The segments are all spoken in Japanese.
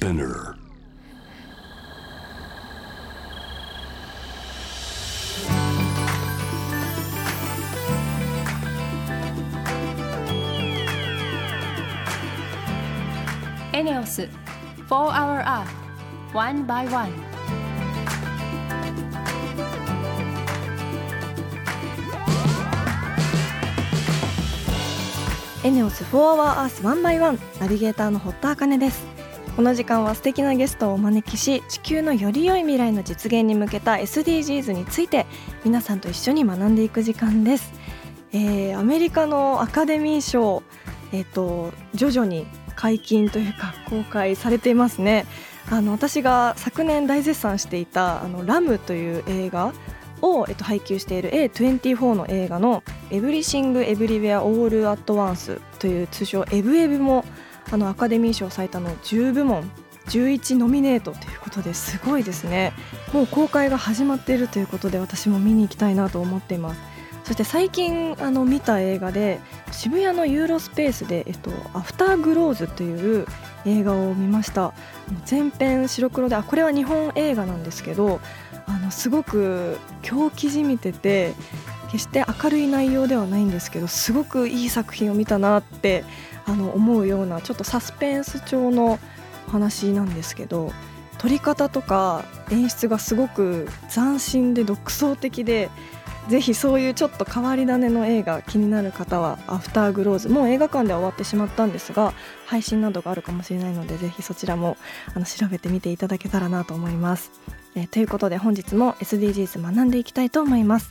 Spinner. エネオス4 Hour Earth One by One ENEOS for Hour Earth 1 by 1ナビゲーターの堀田茜ですこの時間は素敵なゲストをお招きし地球のより良い未来の実現に向けた SDGs について皆さんと一緒に学んでいく時間です、えーアメリカのアカデミー賞えっ、と徐々に解禁というか公開されていますね。あの私が昨年大絶賛していたあのラムという映画を、えっと、配給している A24 の映画の「 Everything Everywhere All at Once」という通称エブエブもあのアカデミー賞最多の10部門11ノミネートということですごいですね。もう公開が始まっているということで私も見に行きたいなと思っています。そして最近あの見た映画で渋谷のユーロスペースで、えっと、アフターグローズという映画を見ました。あの全編白黒であこれは日本映画なんですけどあのすごく狂気じみてて決して明るい内容ではないんですけどすごくいい作品を見たなってあの思うようなちょっとサスペンス調のお話なんですけど撮り方とか演出がすごく斬新で独創的でぜひそういうちょっと変わり種の映画気になる方は「アフターグローズ」もう映画館では終わってしまったんですが配信などがあるかもしれないのでぜひそちらもあの調べてみていただけたらなと思います。えーということで本日も SDGs 学んでいきたいと思います。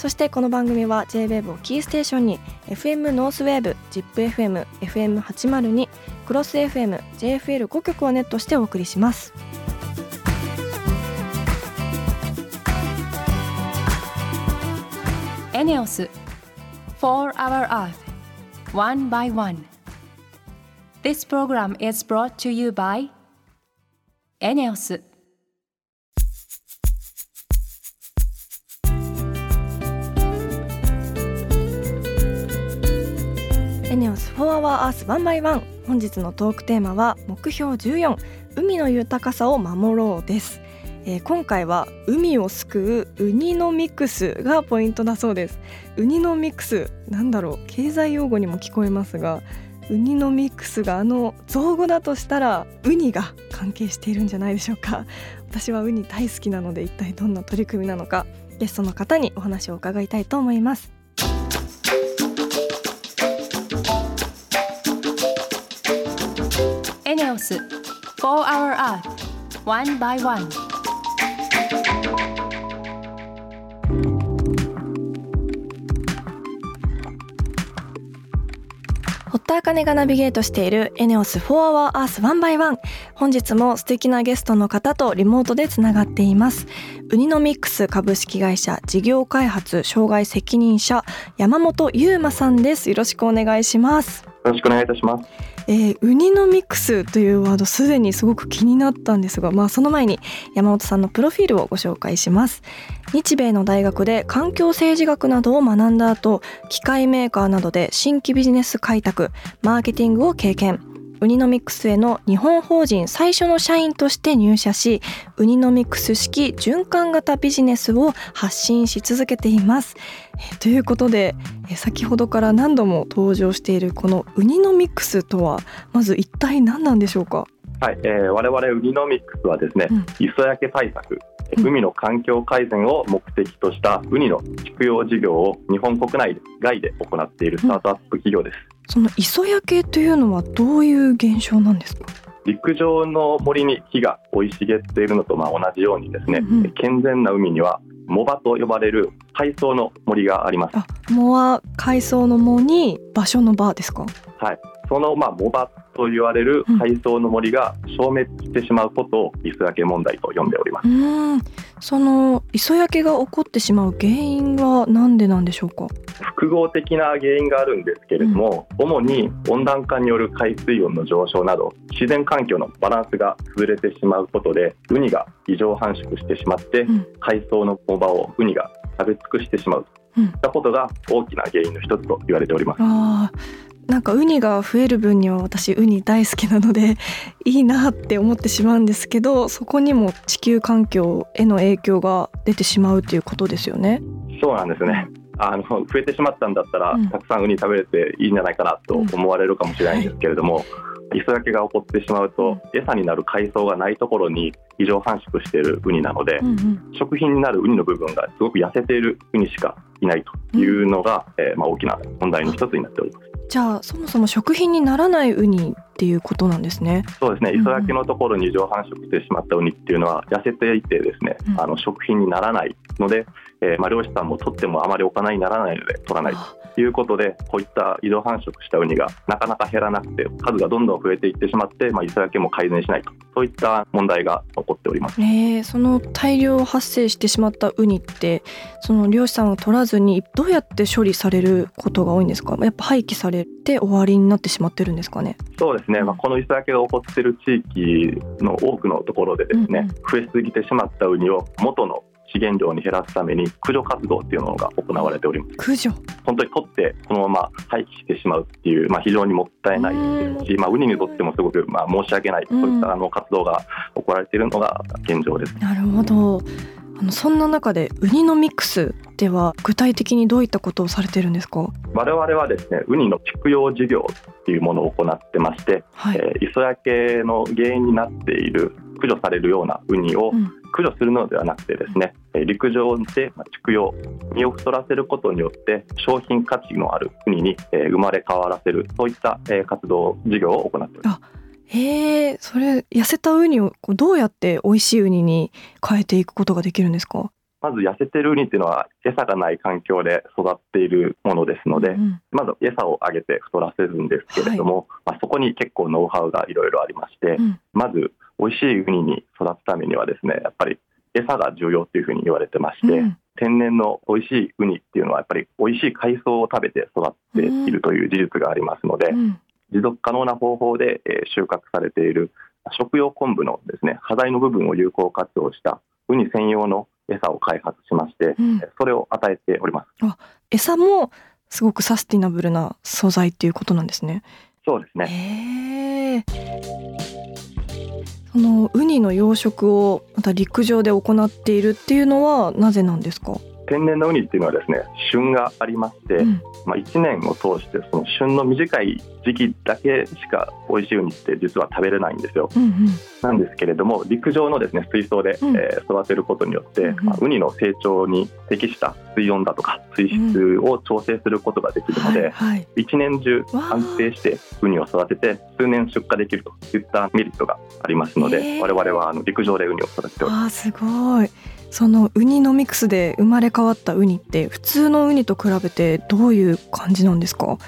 そしてこの番組は JWAVE をキーステーションに FM ノースウェーブ ZIPFM、FM802 クロス FM、JFL5 曲をネットしてお送りしますエネオス4 Our Earth One by One This program is brought to you by エネオスス4 Hour Earth 1 by 1本日のトークテーマは目標14海の豊かさを守ろうです、えー今回は海を救うウニのミックスがポイントだそうです。ウニのミックスなんだろう。経済用語にも聞こえますがウニのミックスがあの造語だとしたらウニが関係しているんじゃないでしょうか。私はウニ大好きなので一体どんな取り組みなのかゲストの方にお話を伺いたいと思います。エネオス4 Hour Earth One by One. 堀田茜がナビゲートしているエネオス4 Hour Earth 1 by 1本日も素敵なゲストの方とリモートでつながっています。ウニノミックス株式会社事業開発障害責任者山本優馬さんです。よろしくお願いします。よろしくお願いいたします。えーウニのミックスというワードすでにすごく気になったんですがまあその前に山本さんのプロフィールをご紹介します。日米の大学で環境政治学などを学んだ後機械メーカーなどで新規ビジネス開拓マーケティングを経験。ウニノミックスへの日本法人最初の社員として入社しウニノミックス式循環型ビジネスを発信し続けています。えーということでえー先ほどから何度も登場しているこのウニノミックスとはまず一体何なんでしょうか？はい、えー、我々ウニノミックスはですね、うん磯焼け対策、うん海の環境改善を目的としたウニの畜養事業を日本国内外で行っているスタートアップ企業です。その磯焼けというのはどういう現象なんですか？陸上の森に木が生い茂っているのとまあ同じようにですね、うんうん。健全な海には藻場と呼ばれる海藻の森があります。あ藻は海藻の藻に場所の場ですか？はい、そのまあ藻場と言われる海藻の森が消滅してしまうことを磯焼け問題と呼んでおります。う。ーん。その磯焼けが起こってしまう原因は何でなんでしょうか？複合的な原因があるんですけれども、うん、主に温暖化による海水温の上昇など自然環境のバランスが崩れてしまうことでウニが異常繁殖してしまって、うん、海藻の藻場をウニが食べ尽くしてしまうたことが大きな原因の一つと言われております。あなんかウニが増える分には私ウニ大好きなので いいなって思ってしまうんですけどそこにも地球環境への影響が出てしまうということですよね。そうなんですね。あの増えてしまったんだったら、うん、たくさんウニ食べれていいんじゃないかなと思われるかもしれないんですけれども、うんはい磯焼けが起こってしまうと、餌になる海藻がないところに異常繁殖しているウニなので、うんうん、食品になるウニの部分がすごく痩せているウニしかいないというのが、うん、えー、まあ、大きな問題の一つになっております。じゃあそもそも食品にならないウニっていうことなんですね。そうですね。磯焼けのところに異常繁殖してしまったウニっていうのは痩せていてですね、うん、あの食品にならないので、えー、まあ漁師さんも取ってもあまりお金にならないので取らないということで、こういった移動繁殖したウニがなかなか減らなくて数がどんどん増えていってしまって、まあ磯焼けも改善しないとそういった問題が起こっております。えー、その大量発生してしまったウニってその漁師さんを取らずにどうやって処理されることが多いんですか？やっぱ廃棄されて終わりになってしまってるんですかね？そうですね。まあこの磯焼けが起こっている地域の多くのところでですね、うんうん、増えすぎてしまったウニを元の資源量に減らすために駆除活動っていうのが行われております。駆除。本当に取ってこのまま廃棄してしまうっていう、まあ、非常にもったいないし、まあ、ウニにとってもすごくまあ申し訳ない、そういったあの活動が行われているのが現状です。なるほど。あのそんな中でウニのミックスでは具体的にどういったことをされてるんですか？我々はですねウニの畜養事業っていうものを行ってまして、はい、えー、磯焼けの原因になっている駆除されるようなウニを駆除するのではなくてですね、うん、陸上で畜養身を太らせることによって商品価値のあるウニに生まれ変わらせるそういった活動事業を行っております。へえそれ痩せたウニをどうやって美味しいウニに変えていくことができるんですか？まず痩せてるウニっていうのは餌がない環境で育っているものですので、うん、まず餌をあげて太らせるんですけれども、はい、まあ、そこに結構ノウハウがいろいろありまして、うん、まず美味しいウニに育つためにはですねやっぱり餌が重要っていうふうに言われてまして、うん、天然の美味しいウニっていうのはやっぱり美味しい海藻を食べて育っているという事実がありますので、持続可能な方法で収穫されている食用昆布のですね端材の部分を有効活用したウニ専用の餌を開発しまして、うん、それを与えております。あ餌もすごくサスティナブルな素材っていうことなんですね。そうですねそのウニの養殖をまた陸上で行っているっていうのはなぜなんですか？天然のウニっていうのはですね旬がありまして、うん、まあ、1年を通してその旬の短い時期だけしか美味しいウニって実は食べれないんですよ。うんうん、なんですけれども陸上のですね水槽で、うん、えー、育てることによって、うんうん、まあ、ウニの成長に適した水温だとか水質を調整することができるので、うん。はいはい、1年中安定してウニを育てて数年出荷できるといったメリットがありますので、我々はあの陸上でウニを育てております。すごいそのウニのミックスで生まれ変わったウニって普通のウニと比べてどういう感じなんですか？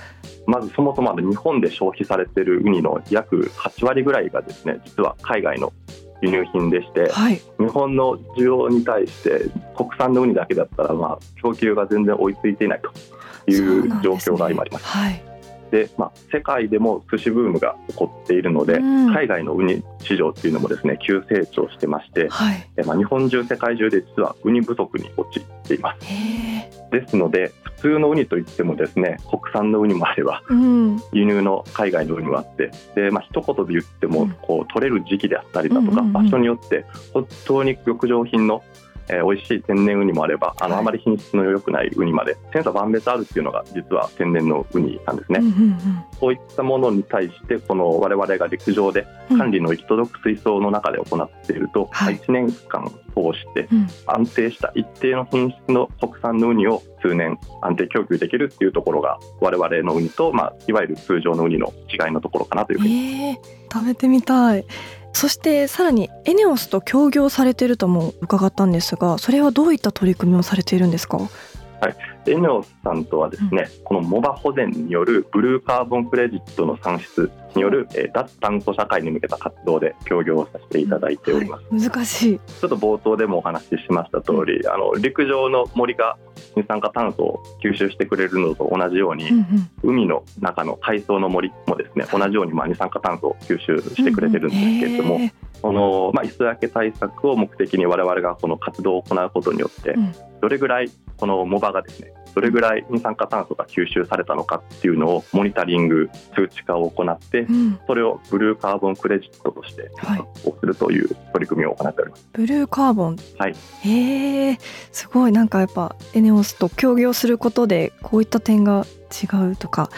まずそもそも日本で消費されているウニの約8割ぐらいがですね実は海外の輸入品でして、はい、日本の需要に対して国産のウニだけだったらまあ供給が全然追いついていないという状況が今あります。で、まあ、世界でも寿司ブームが起こっているので、うん、海外のウニ市場っていうのもですね急成長してまして、はい、まあ、日本中世界中で実はウニ不足に陥っています。ですので普通のウニといってもですね国産のウニもあれば、うん、輸入の海外のウニもあってで、まあ一言で言ってもこう取れる時期であったりだとか、場所によって本当に浴場品のえー、美味しい天然ウニもあればあの、あまり品質の良くないウニまで。千差万別あるっていうのが実は天然のウニなんですね、うんうんうん、そういったものに対してこの我々が陸上で管理の行き届く水槽の中で行っていると、うん、1年間通して安定した一定の品質の国産のウニを数年安定供給できるっていうところが我々のウニと、まあ、いわゆる通常のウニの違いのところかなというふうに、えー、食べてみたいそしてさらにエネオスと協業されているとも伺ったんですがそれはどういった取り組みをされているんですか？はい。エネオスさんとはですね、うん、このモバ保全によるブルーカーボンクレジットの算出による、えー、脱炭素社会に向けた活動で協業させていただいております、はい、難しい。ちょっと冒頭でもお話ししました通り、うん、あの陸上の森が二酸化炭素を吸収してくれるのと同じように、うんうん、海の中の海藻の森もですね同じようにまあ二酸化炭素を吸収してくれてるんですけれども、うん。うん、この、まあ、磯焼け対策を目的に我々がこの活動を行うことによって、どれぐらいこのモバがですねどれぐらい二酸化炭素が吸収されたのかっていうのをモニタリング数値化を行って、うん、それをブルーカーボンクレジットとして発行するという取り組みを行っております、ブルーカーボン？はい。へえすごい。なんかやっぱエネオスと協業することでこういった点が違うとか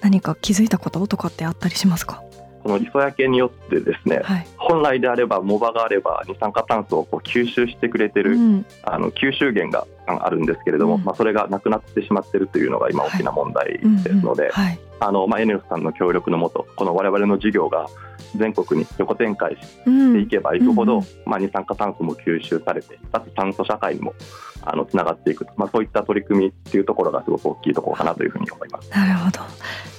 何か気づいたこととかってあったりしますか？この磯焼けによってですね、はい、本来であれば藻場があれば二酸化炭素をこう吸収してくれてる、うん、あの吸収源があるんですけれども、うん、まあ、それがなくなってしまっているというのが今大きな問題ですので、あのまあ、エネルスさんの協力のもとこの我々の事業が全国に横展開していけばいくほど、うん、まあ、二酸化炭素も吸収されて脱炭素社会にもあのつながっていく、まあ、そういった取り組みっていうところがすごく大きいところかなというふうに思います。なるほど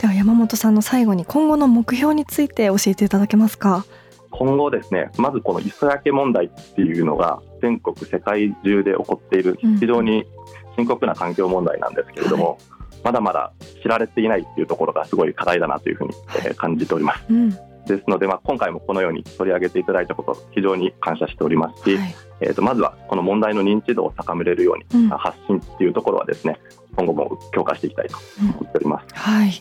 では山本さんの最後に今後の目標について教えていただけますか？今後ですねまずこの磯焼け問題っていうのが全国世界中で起こっている非常に深刻な環境問題なんですけれども、うんはい、まだまだ知られていないっていうところがすごい課題だなというふうに、え感じております。うん。ですので、まあ、今回もこのように取り上げていただいたこと非常に感謝しておりますし、はい、えー、とまずはこの問題の認知度を高めれるように、うん、発信っていうところはですね今後も強化していきたいと思っております。うん、はい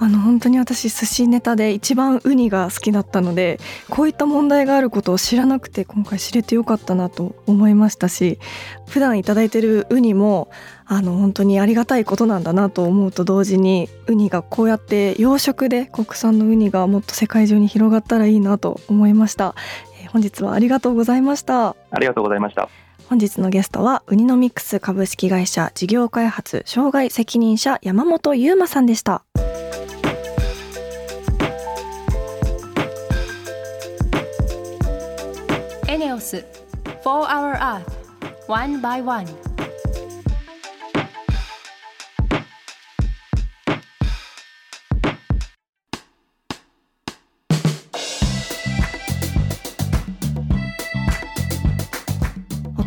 あの本当に私寿司ネタで一番ウニが好きだったのでこういった問題があることを知らなくて今回知れてよかったなと思いましたし普段いただいてるウニもあの本当にありがたいことなんだなと思うと同時にウニがこうやって養殖で国産のウニがもっと世界中に広がったらいいなと思いました、えー、本日はありがとうございました。ありがとうございました。本日のゲストはウニノミックス株式会社事業開発障害責任者山本優馬さんでしたネオス4 Hour Earth One by One.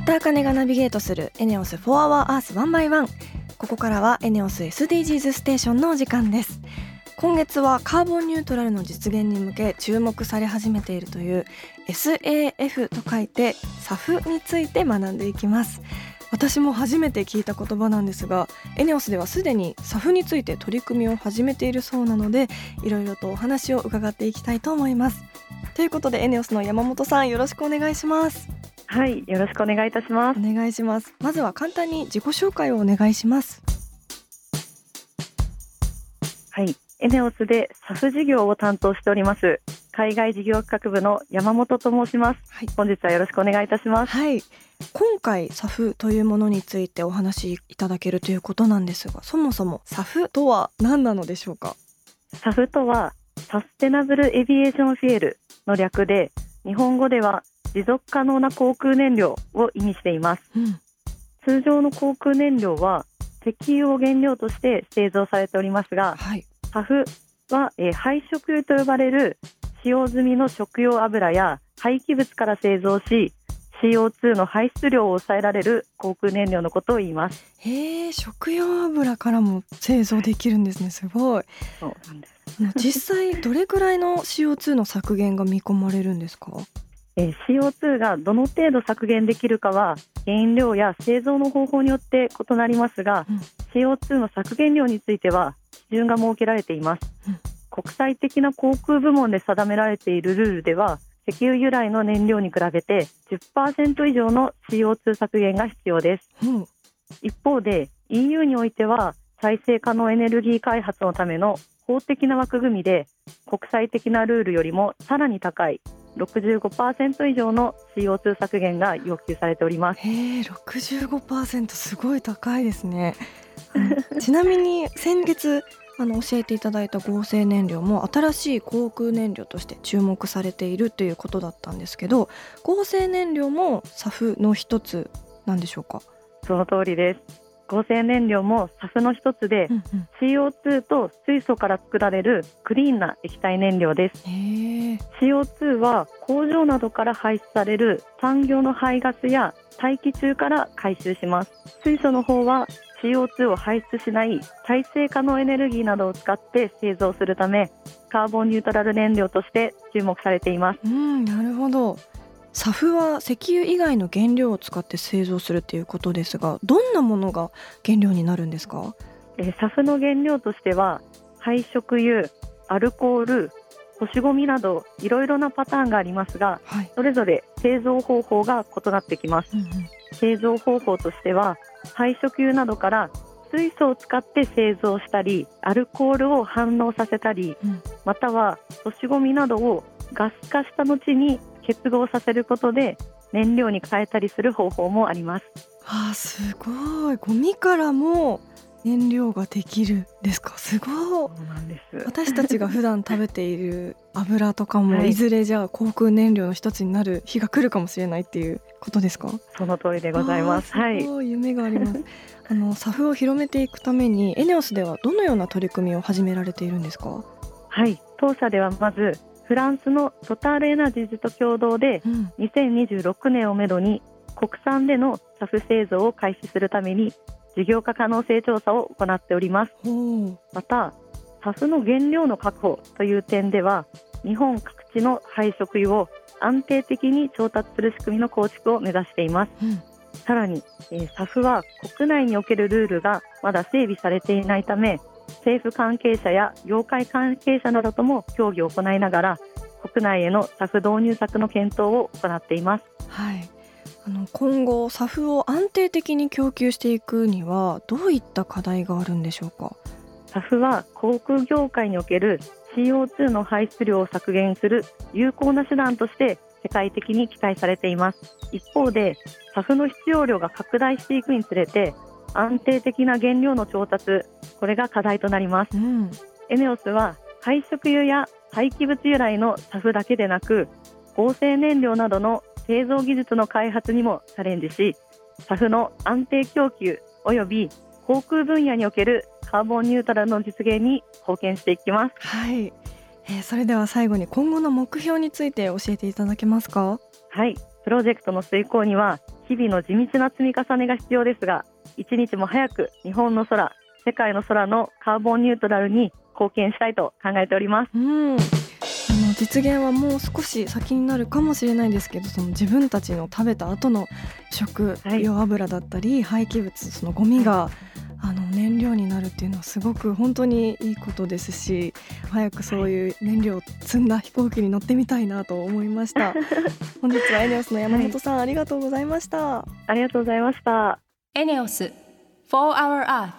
田茜がナビゲートするエネオス4 Hour Earth 1 by 1ここからはエネオス SDGs ステーションのお時間です。今月はカーボンニュートラルの実現に向け注目され始めているという SAF と書いて SAF について学んでいきます私も初めて聞いた言葉なんですがエネオスではすでに SAF について取り組みを始めているそうなのでいろいろとお話を伺っていきたいと思いますということでエネオスの山本さんよろしくお願いしますはい、よろしくお願いいたします。お願いします。まずは簡単に自己紹介をお願いします。はい、エネオスでサフ事業を担当しております。海外事業企画部の山本と申します。はい、本日はよろしくお願いいたします。はい、今回サフというものについてお話しいただけるということなんですが、そもそもサフとは何なのでしょうか？サフとはサステナブルエビエーションフィエルの略で、日本語では持続可能な航空燃料を意味しています、うん、通常の航空燃料は石油を原料として製造されておりますが、はい、ハフは、えー、廃食油と呼ばれる使用済みの食用油や廃棄物から製造し CO2 の排出量を抑えられる航空燃料のことを言います。へえ食用油からも製造できるんですね。すごい。そうなんです。実際どれくらいの CO2 の削減が見込まれるんですか？えー、CO2 がどの程度削減できるかは原料や製造の方法によって異なりますが、うん、CO2 の削減量については基準が設けられています、うん、国際的な航空部門で定められているルールでは石油由来の燃料に比べて10%以上の CO2 削減が必要です、うん、一方で EU においては再生可能エネルギー開発のための法的な枠組みで国際的なルールよりもさらに高い65%以上の CO2 削減が要求されております。へえ、65%すごい高いですね。ちなみに先月あの教えていただいた合成燃料も新しい航空燃料として注目されているということだったんですけど合成燃料も SAF の一つなんでしょうか？その通りです合成燃料も SAF の一つで、うんうん、CO2 と水素から作られるクリーンな液体燃料です。CO2 は工場などから排出される産業の排ガスや大気中から回収します。水素の方は CO2 を排出しない再生可能エネルギーなどを使って製造するためカーボンニュートラル燃料として注目されています。うんなるほど SAF は石油以外の原料を使って製造するということですがどんなものが原料になるんですか？えー、SAF の原料としては廃食油アルコール干しゴミなどいろいろなパターンがありますが、はい、それぞれ製造方法が異なってきます、うんうん、製造方法としては廃食油などから水素を使って製造したりアルコールを反応させたり、うん、または干しゴミなどをガス化した後に結合させることで燃料に変えたりする方法もあります。あすごい。ゴミからも燃料ができるですか？すごい。私たちが普段食べている油とかもい。ずれじゃあ航空燃料の一つになる日が来るかもしれないっていうことですか？その通りでございます。はい。夢があります。あのサフを広めていくためにエネオスではどのような取り組みを始められているんですか？はい。当社ではまずフランスのトタールエナジーズと共同で、2026年をめどに国産でのサフ製造を開始するために事業化可能性調査を行っております。またサフの原料の確保という点では日本各地の廃食油を安定的に調達する仕組みの構築を目指しています、うん、さらに、えー、サフは国内におけるルールがまだ整備されていないため政府関係者や業界関係者などとも協議を行いながら国内へのサフ導入策の検討を行っています。はい。あの今後 SAF を安定的に供給していくにはどういった課題があるんでしょうか？SAF は航空業界における CO2 の排出量を削減する有効な手段として世界的に期待されています。一方で SAF の必要量が拡大していくにつれて安定的な原料の調達これが課題となります、うん、エネオスは廃食油や廃棄物由来の SAF だけでなく合成燃料などの製造技術の開発にもチャレンジし SAF の安定供給及び航空分野におけるカーボンニュートラルの実現に貢献していきます。はい、えー、それでは最後に今後の目標について教えていただけますか？はい、プロジェクトの遂行には日々の地道な積み重ねが必要ですが、一日も早く日本の空、世界の空のカーボンニュートラルに貢献したいと考えております。うん。あの実現はもう少し先になるかもしれないんですけどその自分たちの食べた後の食用油だったり、廃棄物そのゴミがあの燃料になるっていうのはすごく本当にいいことですし早くそういう燃料を積んだ飛行機に乗ってみたいなと思いました。本日はエネオスの山本さん、はい、ありがとうございました。ありがとうございましたエネオス4 Hour Earth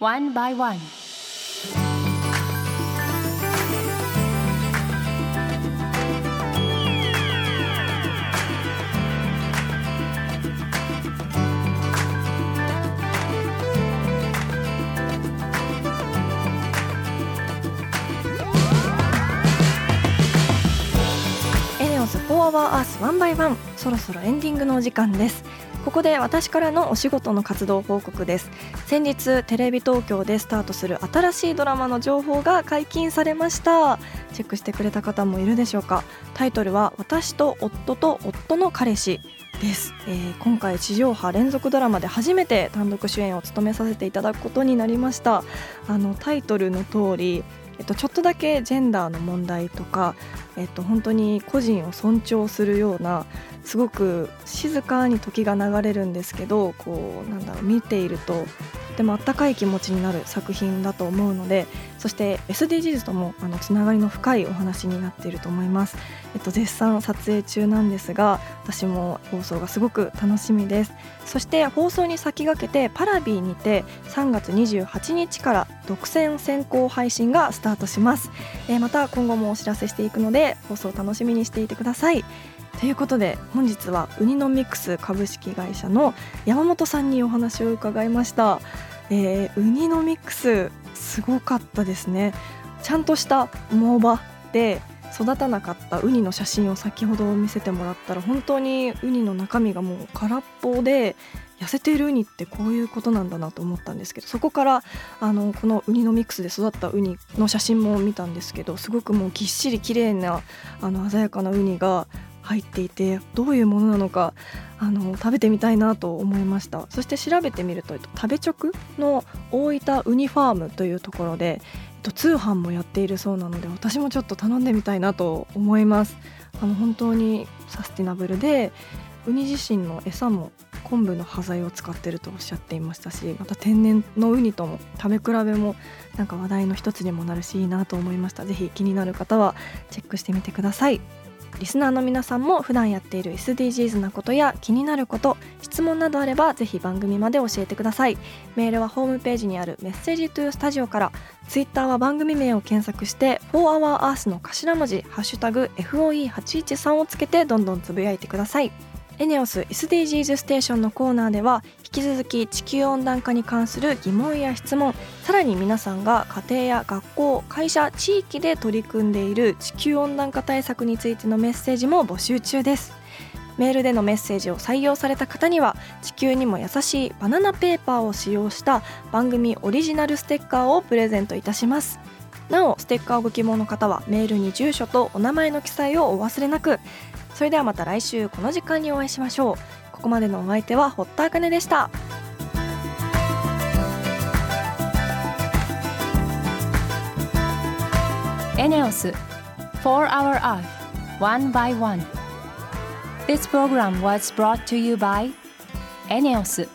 One by One. Our Earth One by One そろそろエンディングのお時間です。ここで私からのお仕事の活動報告です。先日テレビ東京でスタートする新しいドラマの情報が解禁されました。チェックしてくれた方もいるでしょうか。タイトルは私と夫と夫の彼氏です、えー、今回地上波連続ドラマで初めて単独主演を務めさせていただくことになりました。あのタイトルの通りえっと、ちょっとだけジェンダーの問題とか、えっと、本当に個人を尊重するようなすごく静かに時が流れるんですけどこうなんだろう見ているととてもあったかい気持ちになる作品だと思うのでそして SDGs ともあのつながりの深いお話になっていると思います、えっと、絶賛撮影中なんですが私も放送がすごく楽しみです。そして放送に先駆けてパラビーにて3月28日から独占先行配信がスタートします、えー、また今後もお知らせしていくので放送楽しみにしていてください。ということで本日はウニノミックス株式会社の山本さんにお話を伺いました、えー、ウニノミックスすごかったですね。ちゃんとした藻場で育たなかったウニの写真を先ほど見せてもらったら本当にウニの中身がもう空っぽで痩せているウニってこういうことなんだなと思ったんですけどそこからあのこのウニのミックスで育ったウニの写真も見たんですけどすごくもうぎっしり綺麗なあな鮮やかなウニが入っていてどういうものなのかあの食べてみたいなと思いました。そして調べてみると食べ直の大分ウニファームというところで通販もやっているそうなので私もちょっと頼んでみたいなと思います。あの本当にサスティナブルでウニ自身の餌も昆布の端材を使ってるとおっしゃっていましたしまた天然のウニとも食べ比べもなんか話題の一つにもなるしいいなと思いました。ぜひ気になる方はチェックしてみてください。リスナーの皆さんも普段やっている SDGs なことや気になること質問などあればぜひ番組まで教えてください。メールはホームページにあるメッセージトゥースタジオから。Twitter は番組名を検索して4 Hour Earth の頭文字 FOE813 をつけてどんどんつぶやいてください。エネオス SDGs ステーションのコーナーでは引き続き地球温暖化に関する疑問や質問さらに皆さんが家庭や学校会社地域で取り組んでいる地球温暖化対策についてのメッセージも募集中です。メールでのメッセージを採用された方には地球にも優しいバナナペーパーを使用した番組オリジナルステッカーをプレゼントいたします。なおステッカーをご希望の方はメールに住所とお名前の記載をお忘れなく。それではまた来週この時間にお会いしましょう。ここまでのお相手は堀田茜でした「this program was brought to you by エネオス